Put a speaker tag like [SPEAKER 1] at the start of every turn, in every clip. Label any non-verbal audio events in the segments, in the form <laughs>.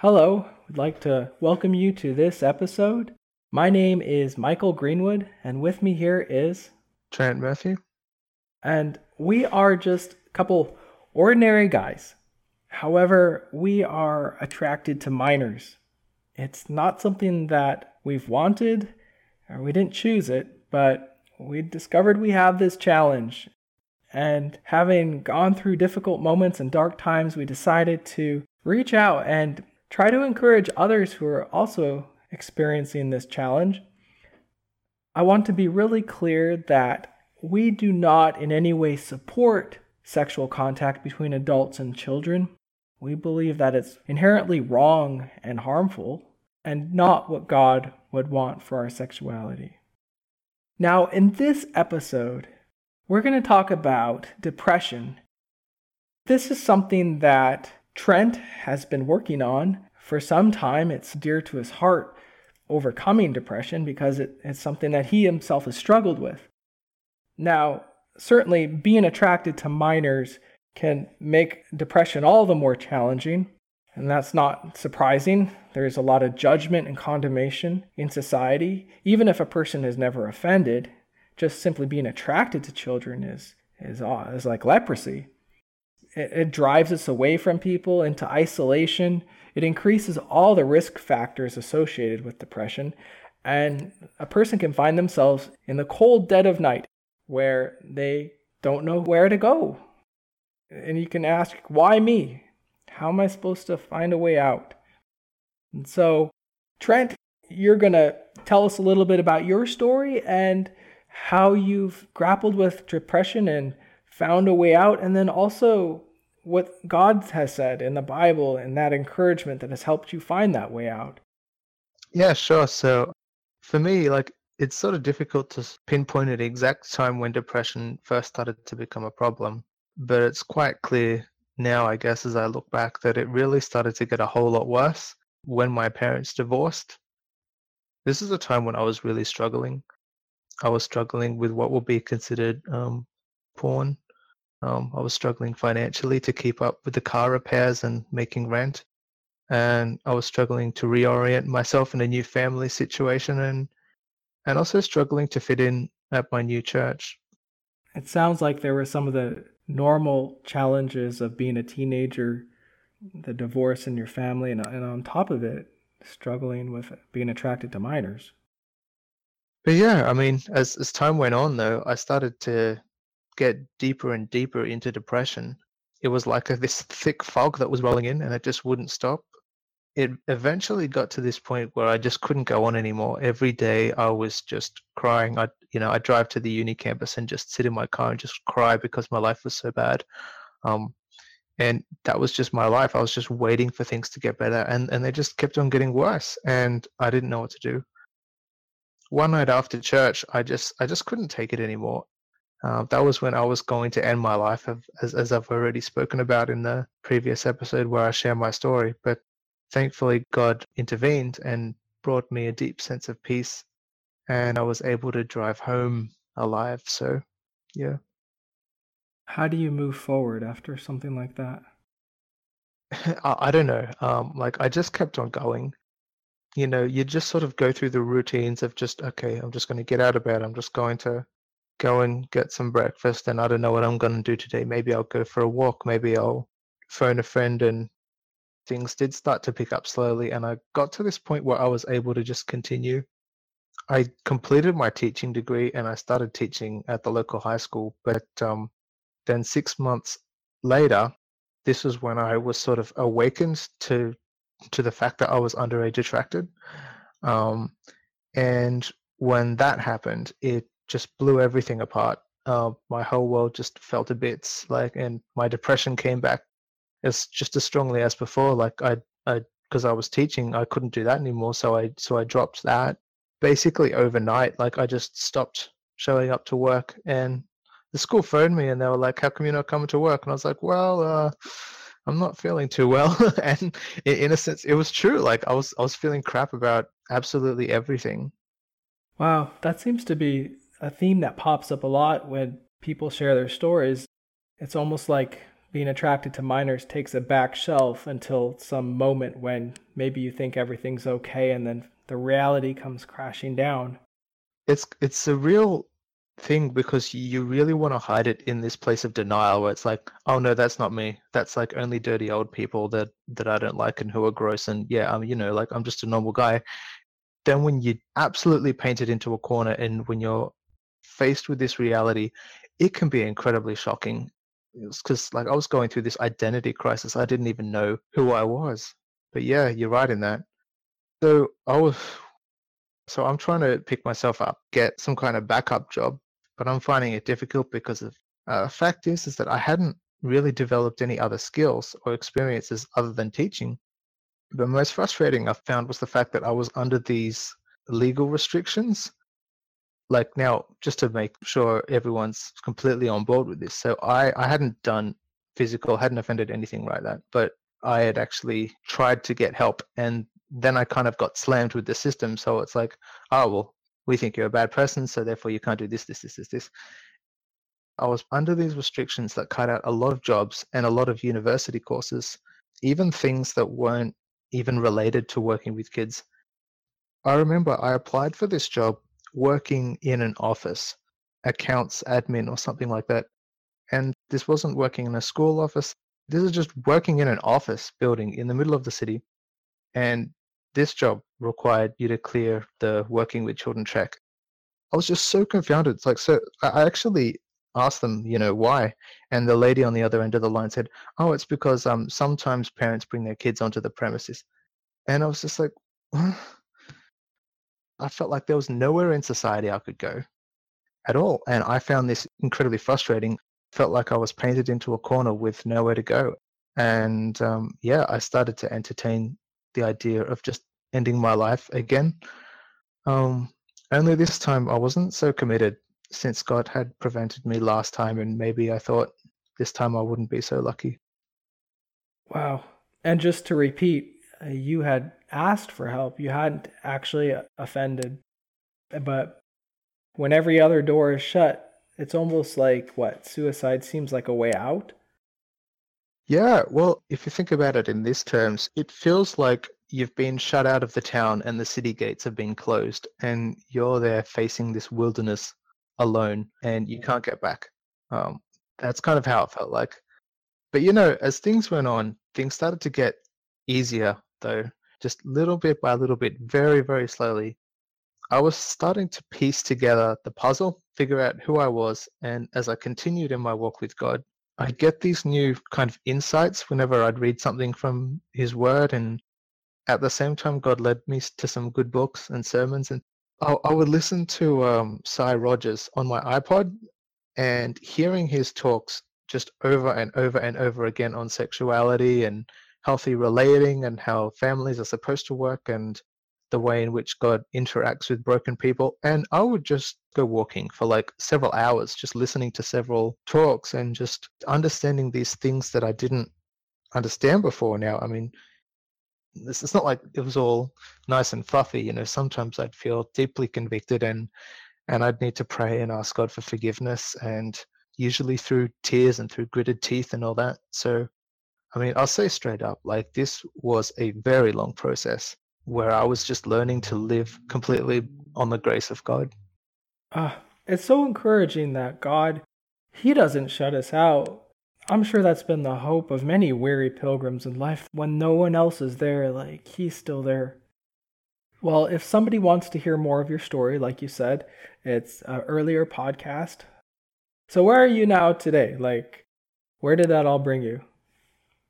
[SPEAKER 1] Hello, I'd like to welcome you to this episode. My name is Michael Greenwood, and with me here is
[SPEAKER 2] Trent Murphy.
[SPEAKER 1] And we are just a couple ordinary guys. However, we are attracted to minors. It's not something that we've wanted, or we didn't choose it, but we discovered we have this challenge. And having gone through difficult moments and dark times, we decided to reach out and try to encourage others who are also experiencing this challenge. I want to be really clear that we do not in any way support sexual contact between adults and children. We believe that it's inherently wrong and harmful and not what God would want for our sexuality. Now, in this episode, we're going to talk about depression. This is something that Trent has been working on for some time. It's dear to his heart overcoming depression because it, it's something that he himself has struggled with. Now, certainly being attracted to minors can make depression all the more challenging, and that's not surprising. There's a lot of judgment and condemnation in society, even if a person has never offended. Just simply being attracted to children is is, is like leprosy. It, it drives us away from people into isolation. It increases all the risk factors associated with depression, and a person can find themselves in the cold dead of night where they don't know where to go. And you can ask, why me? How am I supposed to find a way out? And so, Trent, you're going to tell us a little bit about your story and how you've grappled with depression and found a way out, and then also what God has said in the Bible and that encouragement that has helped you find that way out.
[SPEAKER 2] Yeah, sure. So, for me, like it's sort of difficult to pinpoint an exact time when depression first started to become a problem, but it's quite clear now, I guess, as I look back, that it really started to get a whole lot worse when my parents divorced. This is a time when I was really struggling. I was struggling with what would be considered um, porn. Um, I was struggling financially to keep up with the car repairs and making rent. And I was struggling to reorient myself in a new family situation and and also struggling to fit in at my new church.
[SPEAKER 1] It sounds like there were some of the normal challenges of being a teenager, the divorce in your family, and, and on top of it, struggling with being attracted to minors.
[SPEAKER 2] But yeah, I mean, as, as time went on, though, I started to get deeper and deeper into depression. It was like a, <laughs> this thick fog that was rolling in, and it just wouldn't stop it eventually got to this point where I just couldn't go on anymore. Every day I was just crying. I, you know, I drive to the uni campus and just sit in my car and just cry because my life was so bad. Um, and that was just my life. I was just waiting for things to get better, and and they just kept on getting worse, and I didn't know what to do. One night after church, I just I just couldn't take it anymore. Uh, that was when I was going to end my life, as as I've already spoken about in the previous episode where I share my story. But thankfully, God intervened and brought me a deep sense of peace, and I was able to drive home alive. So, yeah.
[SPEAKER 1] How do you move forward after something like that? <laughs>
[SPEAKER 2] I, I don't know. Um, like I just kept on going. You know, you just sort of go through the routines of just okay, I'm just going to get out of bed. I'm just going to go and get some breakfast, and I don't know what I'm going to do today. Maybe I'll go for a walk. Maybe I'll phone a friend and things did start to pick up slowly, and I got to this point where I was able to just continue. I completed my teaching degree and I started teaching at the local high school, but um, then six months later, this was when I was sort of awakened to to the fact that I was underage attracted. Um, and when that happened, it just blew everything apart. Uh, my whole world just fell to bits. Like, and my depression came back as just as strongly as before. Like I, I, because I was teaching, I couldn't do that anymore. So I, so I dropped that basically overnight. Like I just stopped showing up to work, and the school phoned me and they were like, "How come you're not coming to work?" And I was like, "Well, uh, I'm not feeling too well." <laughs> and in a sense, it was true. Like I was, I was feeling crap about absolutely everything.
[SPEAKER 1] Wow, that seems to be a theme that pops up a lot when people share their stories. It's almost like being attracted to minors takes a back shelf until some moment when maybe you think everything's okay and then the reality comes crashing down.
[SPEAKER 2] It's it's a real thing because you really want to hide it in this place of denial where it's like, oh no, that's not me. That's like only dirty old people that that I don't like and who are gross and yeah, I'm you know like I'm just a normal guy. Then when you absolutely paint it into a corner and when you're faced with this reality, it can be incredibly shocking. Because like I was going through this identity crisis, I didn't even know who I was. But yeah, you're right in that. So I was so I'm trying to pick myself up, get some kind of backup job, but I'm finding it difficult because of uh, fact is is that I hadn't really developed any other skills or experiences other than teaching. The most frustrating I found was the fact that I was under these legal restrictions. Like now, just to make sure everyone's completely on board with this. So I, I hadn't done physical, hadn't offended anything like that, but I had actually tried to get help and then I kind of got slammed with the system. So it's like, oh well, we think you're a bad person, so therefore you can't do this, this, this, this, this. I was under these restrictions that cut out a lot of jobs and a lot of university courses, even things that weren't even related to working with kids. I remember I applied for this job working in an office, accounts admin or something like that. And this wasn't working in a school office. This is just working in an office building in the middle of the city. And this job required you to clear the working with children check. I was just so confounded. It's like, so I actually asked them, you know, why? And the lady on the other end of the line said, oh, it's because um, sometimes parents bring their kids onto the premises. And I was just like, <sighs> I felt like there was nowhere in society I could go at all. And I found this incredibly frustrating. Felt like I was painted into a corner with nowhere to go. And um, yeah, I started to entertain the idea of just ending my life again. Um, only this time I wasn't so committed since God had prevented me last time, and maybe I thought this time I wouldn't be so lucky.
[SPEAKER 1] Wow. And just to repeat, uh, you had asked for help, you hadn't actually offended. But when every other door is shut, it's almost like what? Suicide seems like a way out?
[SPEAKER 2] Yeah, well, if you think about it in these terms, it feels like you've been shut out of the town and the city gates have been closed, and you're there facing this wilderness alone, and you can't get back. Um, that's kind of how it felt like. But you know, as things went on, things started to get easier, though, just little bit by little bit, very, very slowly. I was starting to piece together the puzzle, figure out who I was, and as I continued in my walk with God, I get these new kind of insights whenever I'd read something from His Word, and at the same time, God led me to some good books and sermons, and I, I would listen to um, Sy Rogers on my iPod, and hearing his talks just over and over and over again on sexuality and healthy relating and how families are supposed to work and the way in which God interacts with broken people. And I would just go walking for like several hours, just listening to several talks and just understanding these things that I didn't understand before now. I mean, this it's not like it was all nice and fluffy, you know, sometimes I'd feel deeply convicted and and I'd need to pray and ask God for forgiveness and usually through tears and through gritted teeth and all that. So I mean, I'll say straight up, like this was a very long process where I was just learning to live completely on the grace of God.
[SPEAKER 1] Uh, it's so encouraging that God, He doesn't shut us out. I'm sure that's been the hope of many weary pilgrims in life. When no one else is there, like, He's still there. Well, if somebody wants to hear more of your story, like you said, it's an earlier podcast. So, where are you now today? Like, where did that all bring you?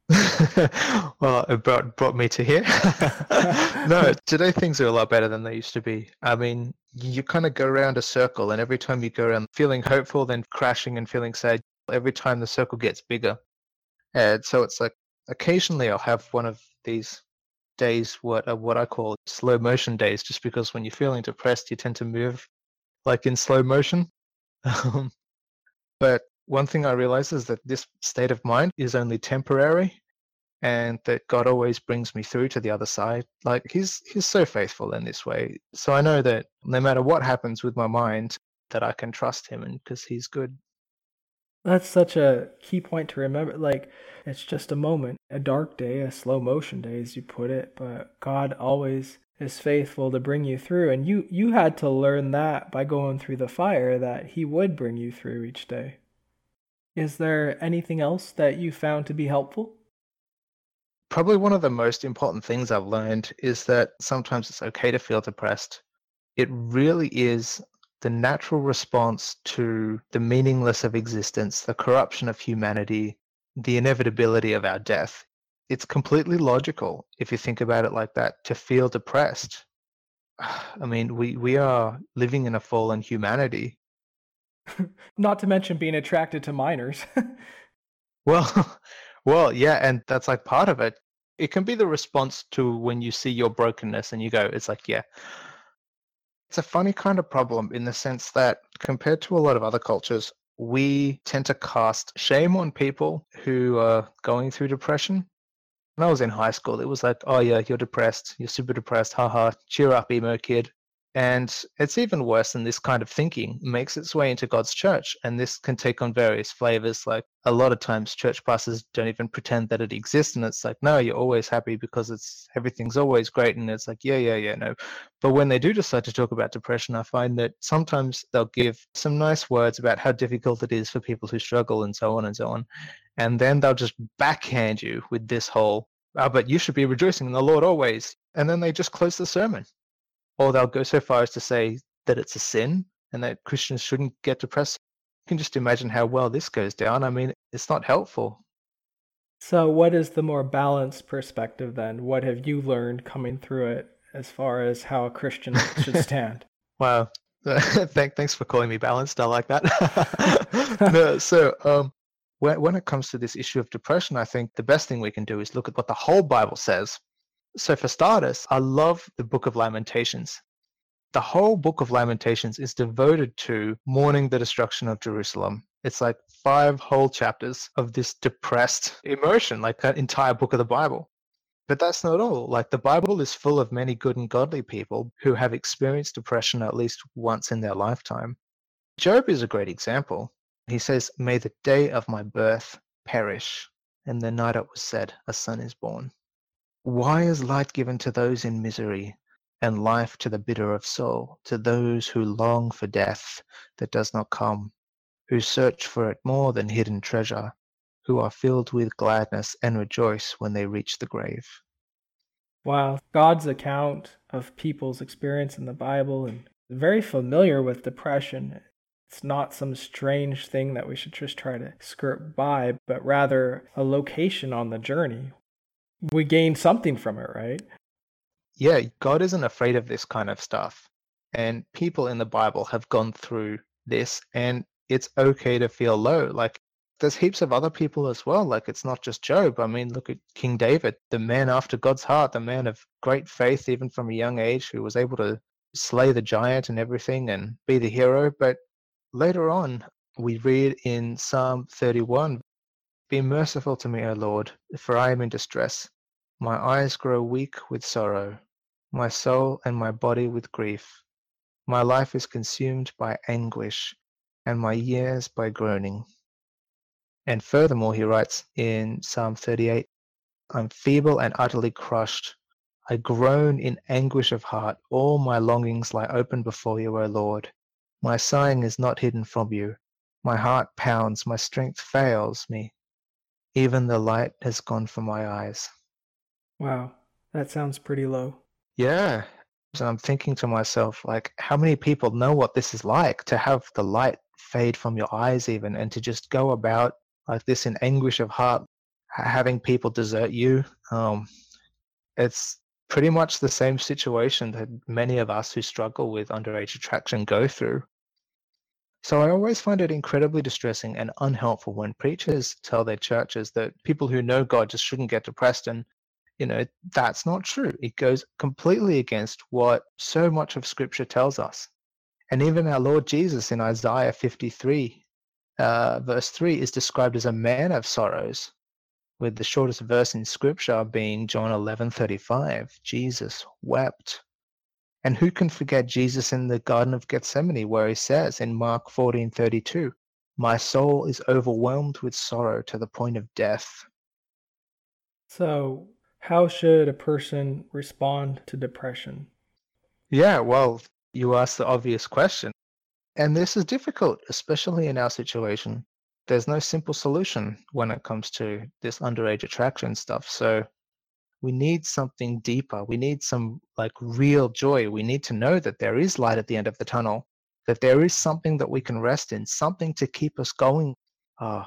[SPEAKER 1] <laughs>
[SPEAKER 2] well, it brought brought me to here. <laughs> no, <laughs> today things are a lot better than they used to be. I mean, you kind of go around a circle, and every time you go around feeling hopeful, then crashing and feeling sad, every time the circle gets bigger. And so it's like occasionally I'll have one of these days, what uh, what I call slow motion days, just because when you're feeling depressed, you tend to move like in slow motion. Um, but one thing I realize is that this state of mind is only temporary and that God always brings me through to the other side. Like he's he's so faithful in this way. So I know that no matter what happens with my mind that I can trust him and because he's good.
[SPEAKER 1] That's such a key point to remember. Like, it's just a moment, a dark day, a slow motion day, as you put it, but God always is faithful to bring you through. And you, you had to learn that by going through the fire, that He would bring you through each day. Is there anything else that you found to be helpful?
[SPEAKER 2] Probably one of the most important things I've learned is that sometimes it's okay to feel depressed. It really is the natural response to the meaningless of existence, the corruption of humanity, the inevitability of our death. It's completely logical if you think about it like that to feel depressed. <sighs> I mean, we, we are living in a fallen humanity. <laughs>
[SPEAKER 1] Not to mention being attracted to minors. <laughs>
[SPEAKER 2] well, <laughs> well, yeah, and that's like part of it. It can be the response to when you see your brokenness and you go, it's like, yeah, it's a funny kind of problem in the sense that compared to a lot of other cultures, we tend to cast shame on people who are going through depression. When I was in high school, it was like, oh yeah, you're depressed, you're super depressed, haha, cheer up, emo kid. And it's even worse than this kind of thinking makes its way into God's church. And this can take on various flavors. Like a lot of times church pastors don't even pretend that it exists. And it's like, no, you're always happy because it's everything's always great. And it's like, yeah, yeah, yeah, no. But when they do decide to talk about depression, I find that sometimes they'll give some nice words about how difficult it is for people who struggle and so on and so on. And then they'll just backhand you with this whole, oh, but you should be rejoicing in the Lord always. And then they just close the sermon or they'll go so far as to say that it's a sin and that Christians shouldn't get depressed. You can just imagine how well this goes down. I mean, it's not helpful.
[SPEAKER 1] So, what is the more balanced perspective then? What have you learned coming through it as far as how a Christian should <laughs> stand?
[SPEAKER 2] wow. <laughs> thanks for calling me balanced. I like that. <laughs> no, so, um, when, when it comes to this issue of depression, I think the best thing we can do is look at what the whole Bible says so, for starters, I love the book of Lamentations. The whole book of Lamentations is devoted to mourning the destruction of Jerusalem. It's like five whole chapters of this depressed emotion, like that entire book of the Bible. But that's not all. Like the Bible is full of many good and godly people who have experienced depression at least once in their lifetime. Job is a great example. He says, May the day of my birth perish, and the night it was said, A son is born. Why is light given to those in misery, and life to the bitter of soul, to those who long for death that does not come, who search for it more than hidden treasure, who are filled with gladness and rejoice when they reach the grave?
[SPEAKER 1] Wow, God's account of people's experience in the Bible and very familiar with depression. It's not some strange thing that we should just try to skirt by, but rather a location on the journey we gain something from it, right?
[SPEAKER 2] Yeah, God isn't afraid of this kind of stuff. And people in the Bible have gone through this, and it's okay to feel low. Like, there's heaps of other people as well. Like, it's not just Job. I mean, look at King David, the man after God's heart, the man of great faith, even from a young age, who was able to slay the giant and everything and be the hero. But later on, we read in Psalm 31 be merciful to me, O Lord, for I am in distress. My eyes grow weak with sorrow, my soul and my body with grief. My life is consumed by anguish, and my years by groaning. And furthermore, he writes in Psalm 38 I'm feeble and utterly crushed. I groan in anguish of heart. All my longings lie open before you, O Lord. My sighing is not hidden from you. My heart pounds, my strength fails me. Even the light has gone from my eyes.
[SPEAKER 1] Wow, that sounds pretty low.
[SPEAKER 2] Yeah. So I'm thinking to myself, like, how many people know what this is like to have the light fade from your eyes, even, and to just go about like this in anguish of heart, having people desert you? Um, it's pretty much the same situation that many of us who struggle with underage attraction go through. So I always find it incredibly distressing and unhelpful when preachers tell their churches that people who know God just shouldn't get depressed and you know that's not true. It goes completely against what so much of scripture tells us. And even our Lord Jesus in Isaiah 53 uh, verse 3 is described as a man of sorrows with the shortest verse in scripture being John 11:35 Jesus wept and who can forget Jesus in the Garden of Gethsemane, where he says in Mark 14:32, My soul is overwhelmed with sorrow to the point of death.
[SPEAKER 1] So, how should a person respond to depression?
[SPEAKER 2] Yeah, well, you asked the obvious question. And this is difficult, especially in our situation. There's no simple solution when it comes to this underage attraction stuff. So we need something deeper. We need some like real joy. We need to know that there is light at the end of the tunnel, that there is something that we can rest in, something to keep us going. Uh,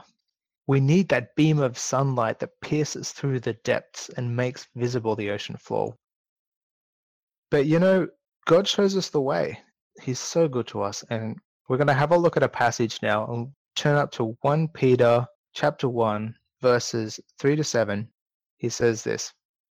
[SPEAKER 2] we need that beam of sunlight that pierces through the depths and makes visible the ocean floor. But you know, God shows us the way. He's so good to us. And we're going to have a look at a passage now and turn up to 1 Peter chapter 1, verses 3 to 7. He says this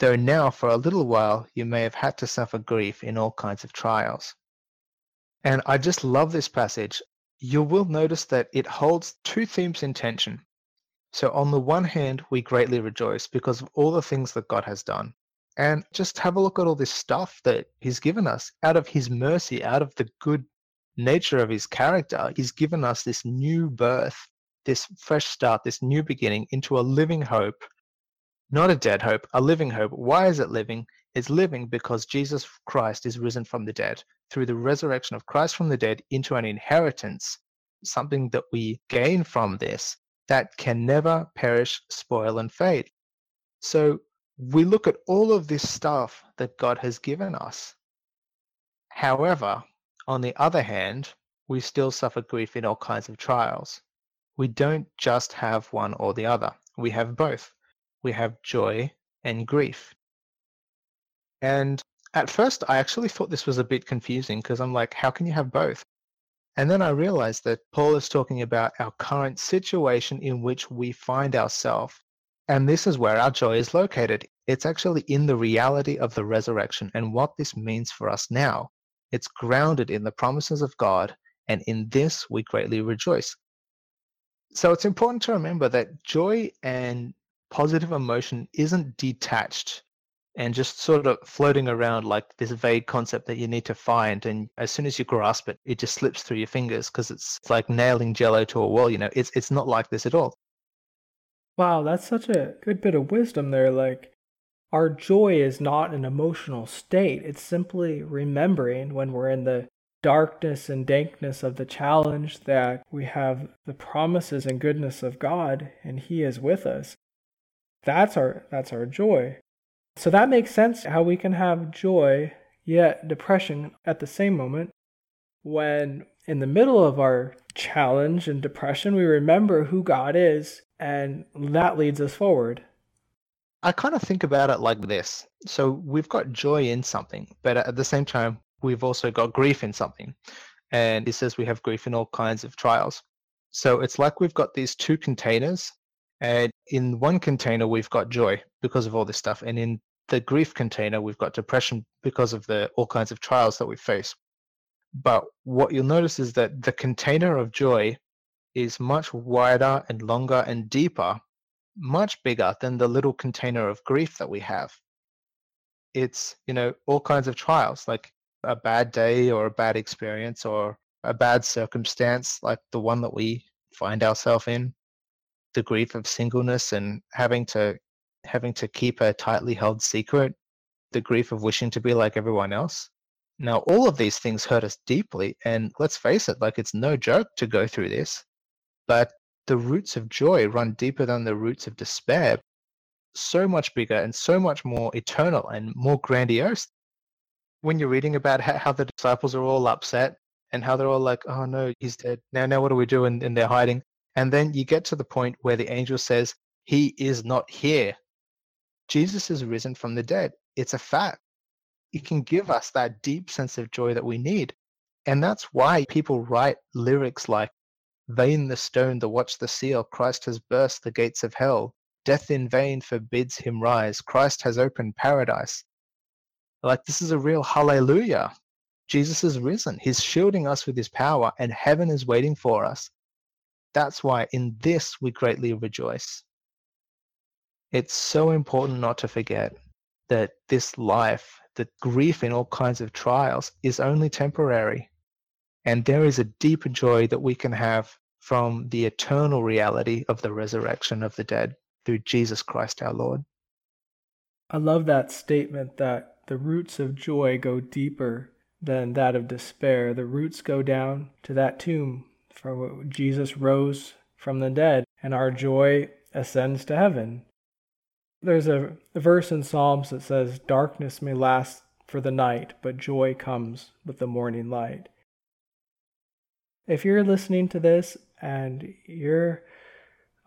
[SPEAKER 2] though now for a little while you may have had to suffer grief in all kinds of trials. And I just love this passage. You will notice that it holds two themes in tension. So, on the one hand, we greatly rejoice because of all the things that God has done and just have a look at all this stuff that he's given us out of his mercy, out of the good nature of his character. He's given us this new birth, this fresh start, this new beginning into a living hope, not a dead hope, a living hope. Why is it living? It's living because Jesus Christ is risen from the dead. Through the resurrection of Christ from the dead into an inheritance, something that we gain from this that can never perish, spoil, and fade. So we look at all of this stuff that God has given us. However, on the other hand, we still suffer grief in all kinds of trials. We don't just have one or the other, we have both. We have joy and grief. And at first, I actually thought this was a bit confusing because I'm like, how can you have both? And then I realized that Paul is talking about our current situation in which we find ourselves and this is where our joy is located. It's actually in the reality of the resurrection and what this means for us now. It's grounded in the promises of God, and in this we greatly rejoice. So it's important to remember that joy and positive emotion isn't detached and just sort of floating around like this vague concept that you need to find and as soon as you grasp it it just slips through your fingers because it's like nailing jello to a wall you know it's it's not like this at all
[SPEAKER 1] Wow, that's such a good bit of wisdom there. Like, our joy is not an emotional state, it's simply remembering when we're in the darkness and dankness of the challenge that we have the promises and goodness of God and he is with us. That's our that's our joy. So that makes sense how we can have joy yet depression at the same moment when in the middle of our challenge and depression we remember who God is and that leads us forward.
[SPEAKER 2] I kind of think about it like this. So we've got joy in something, but at the same time, we've also got grief in something. And it says we have grief in all kinds of trials. So it's like we've got these two containers, and in one container, we've got joy because of all this stuff. And in the grief container, we've got depression because of the all kinds of trials that we face. But what you'll notice is that the container of joy is much wider and longer and deeper, much bigger than the little container of grief that we have. It's, you know, all kinds of trials, like a bad day or a bad experience or a bad circumstance, like the one that we find ourselves in, the grief of singleness and having to having to keep a tightly held secret, the grief of wishing to be like everyone else. Now, all of these things hurt us deeply, and let's face it, like it's no joke to go through this. But the roots of joy run deeper than the roots of despair, so much bigger and so much more eternal and more grandiose. When you're reading about how the disciples are all upset and how they're all like, oh no, he's dead. Now, now what do we do? And, and they're hiding. And then you get to the point where the angel says, he is not here. Jesus is risen from the dead. It's a fact. It can give us that deep sense of joy that we need. And that's why people write lyrics like, Vain the stone to watch the seal, Christ has burst the gates of hell. Death in vain forbids him rise, Christ has opened paradise. Like this is a real hallelujah. Jesus is risen. He's shielding us with his power, and heaven is waiting for us. That's why in this we greatly rejoice. It's so important not to forget that this life, the grief in all kinds of trials, is only temporary. And there is a deeper joy that we can have from the eternal reality of the resurrection of the dead through Jesus Christ our Lord.
[SPEAKER 1] I love that statement that the roots of joy go deeper than that of despair. The roots go down to that tomb for Jesus rose from the dead, and our joy ascends to heaven. There's a, verse in Psalms that says, Darkness may last for the night, but joy comes with the morning light. If you're listening to this and you're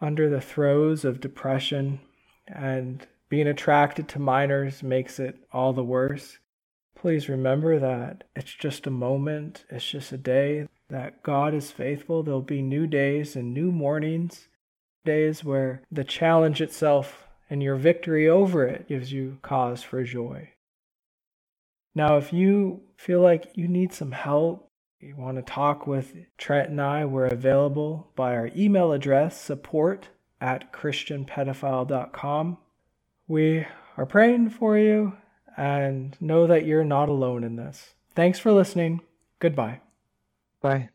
[SPEAKER 1] under the throes of depression and being attracted to minors makes it all the worse, please remember that it's just a moment, it's just a day, that God is faithful. There'll be new days and new mornings, days where the challenge itself and your victory over it gives you cause for joy. Now, if you feel like you need some help, you want to talk with Trent and I, we're available by our email address, support at christianpedophile.com. We are praying for you and know that you're not alone in this. Thanks for listening. Goodbye.
[SPEAKER 2] Bye.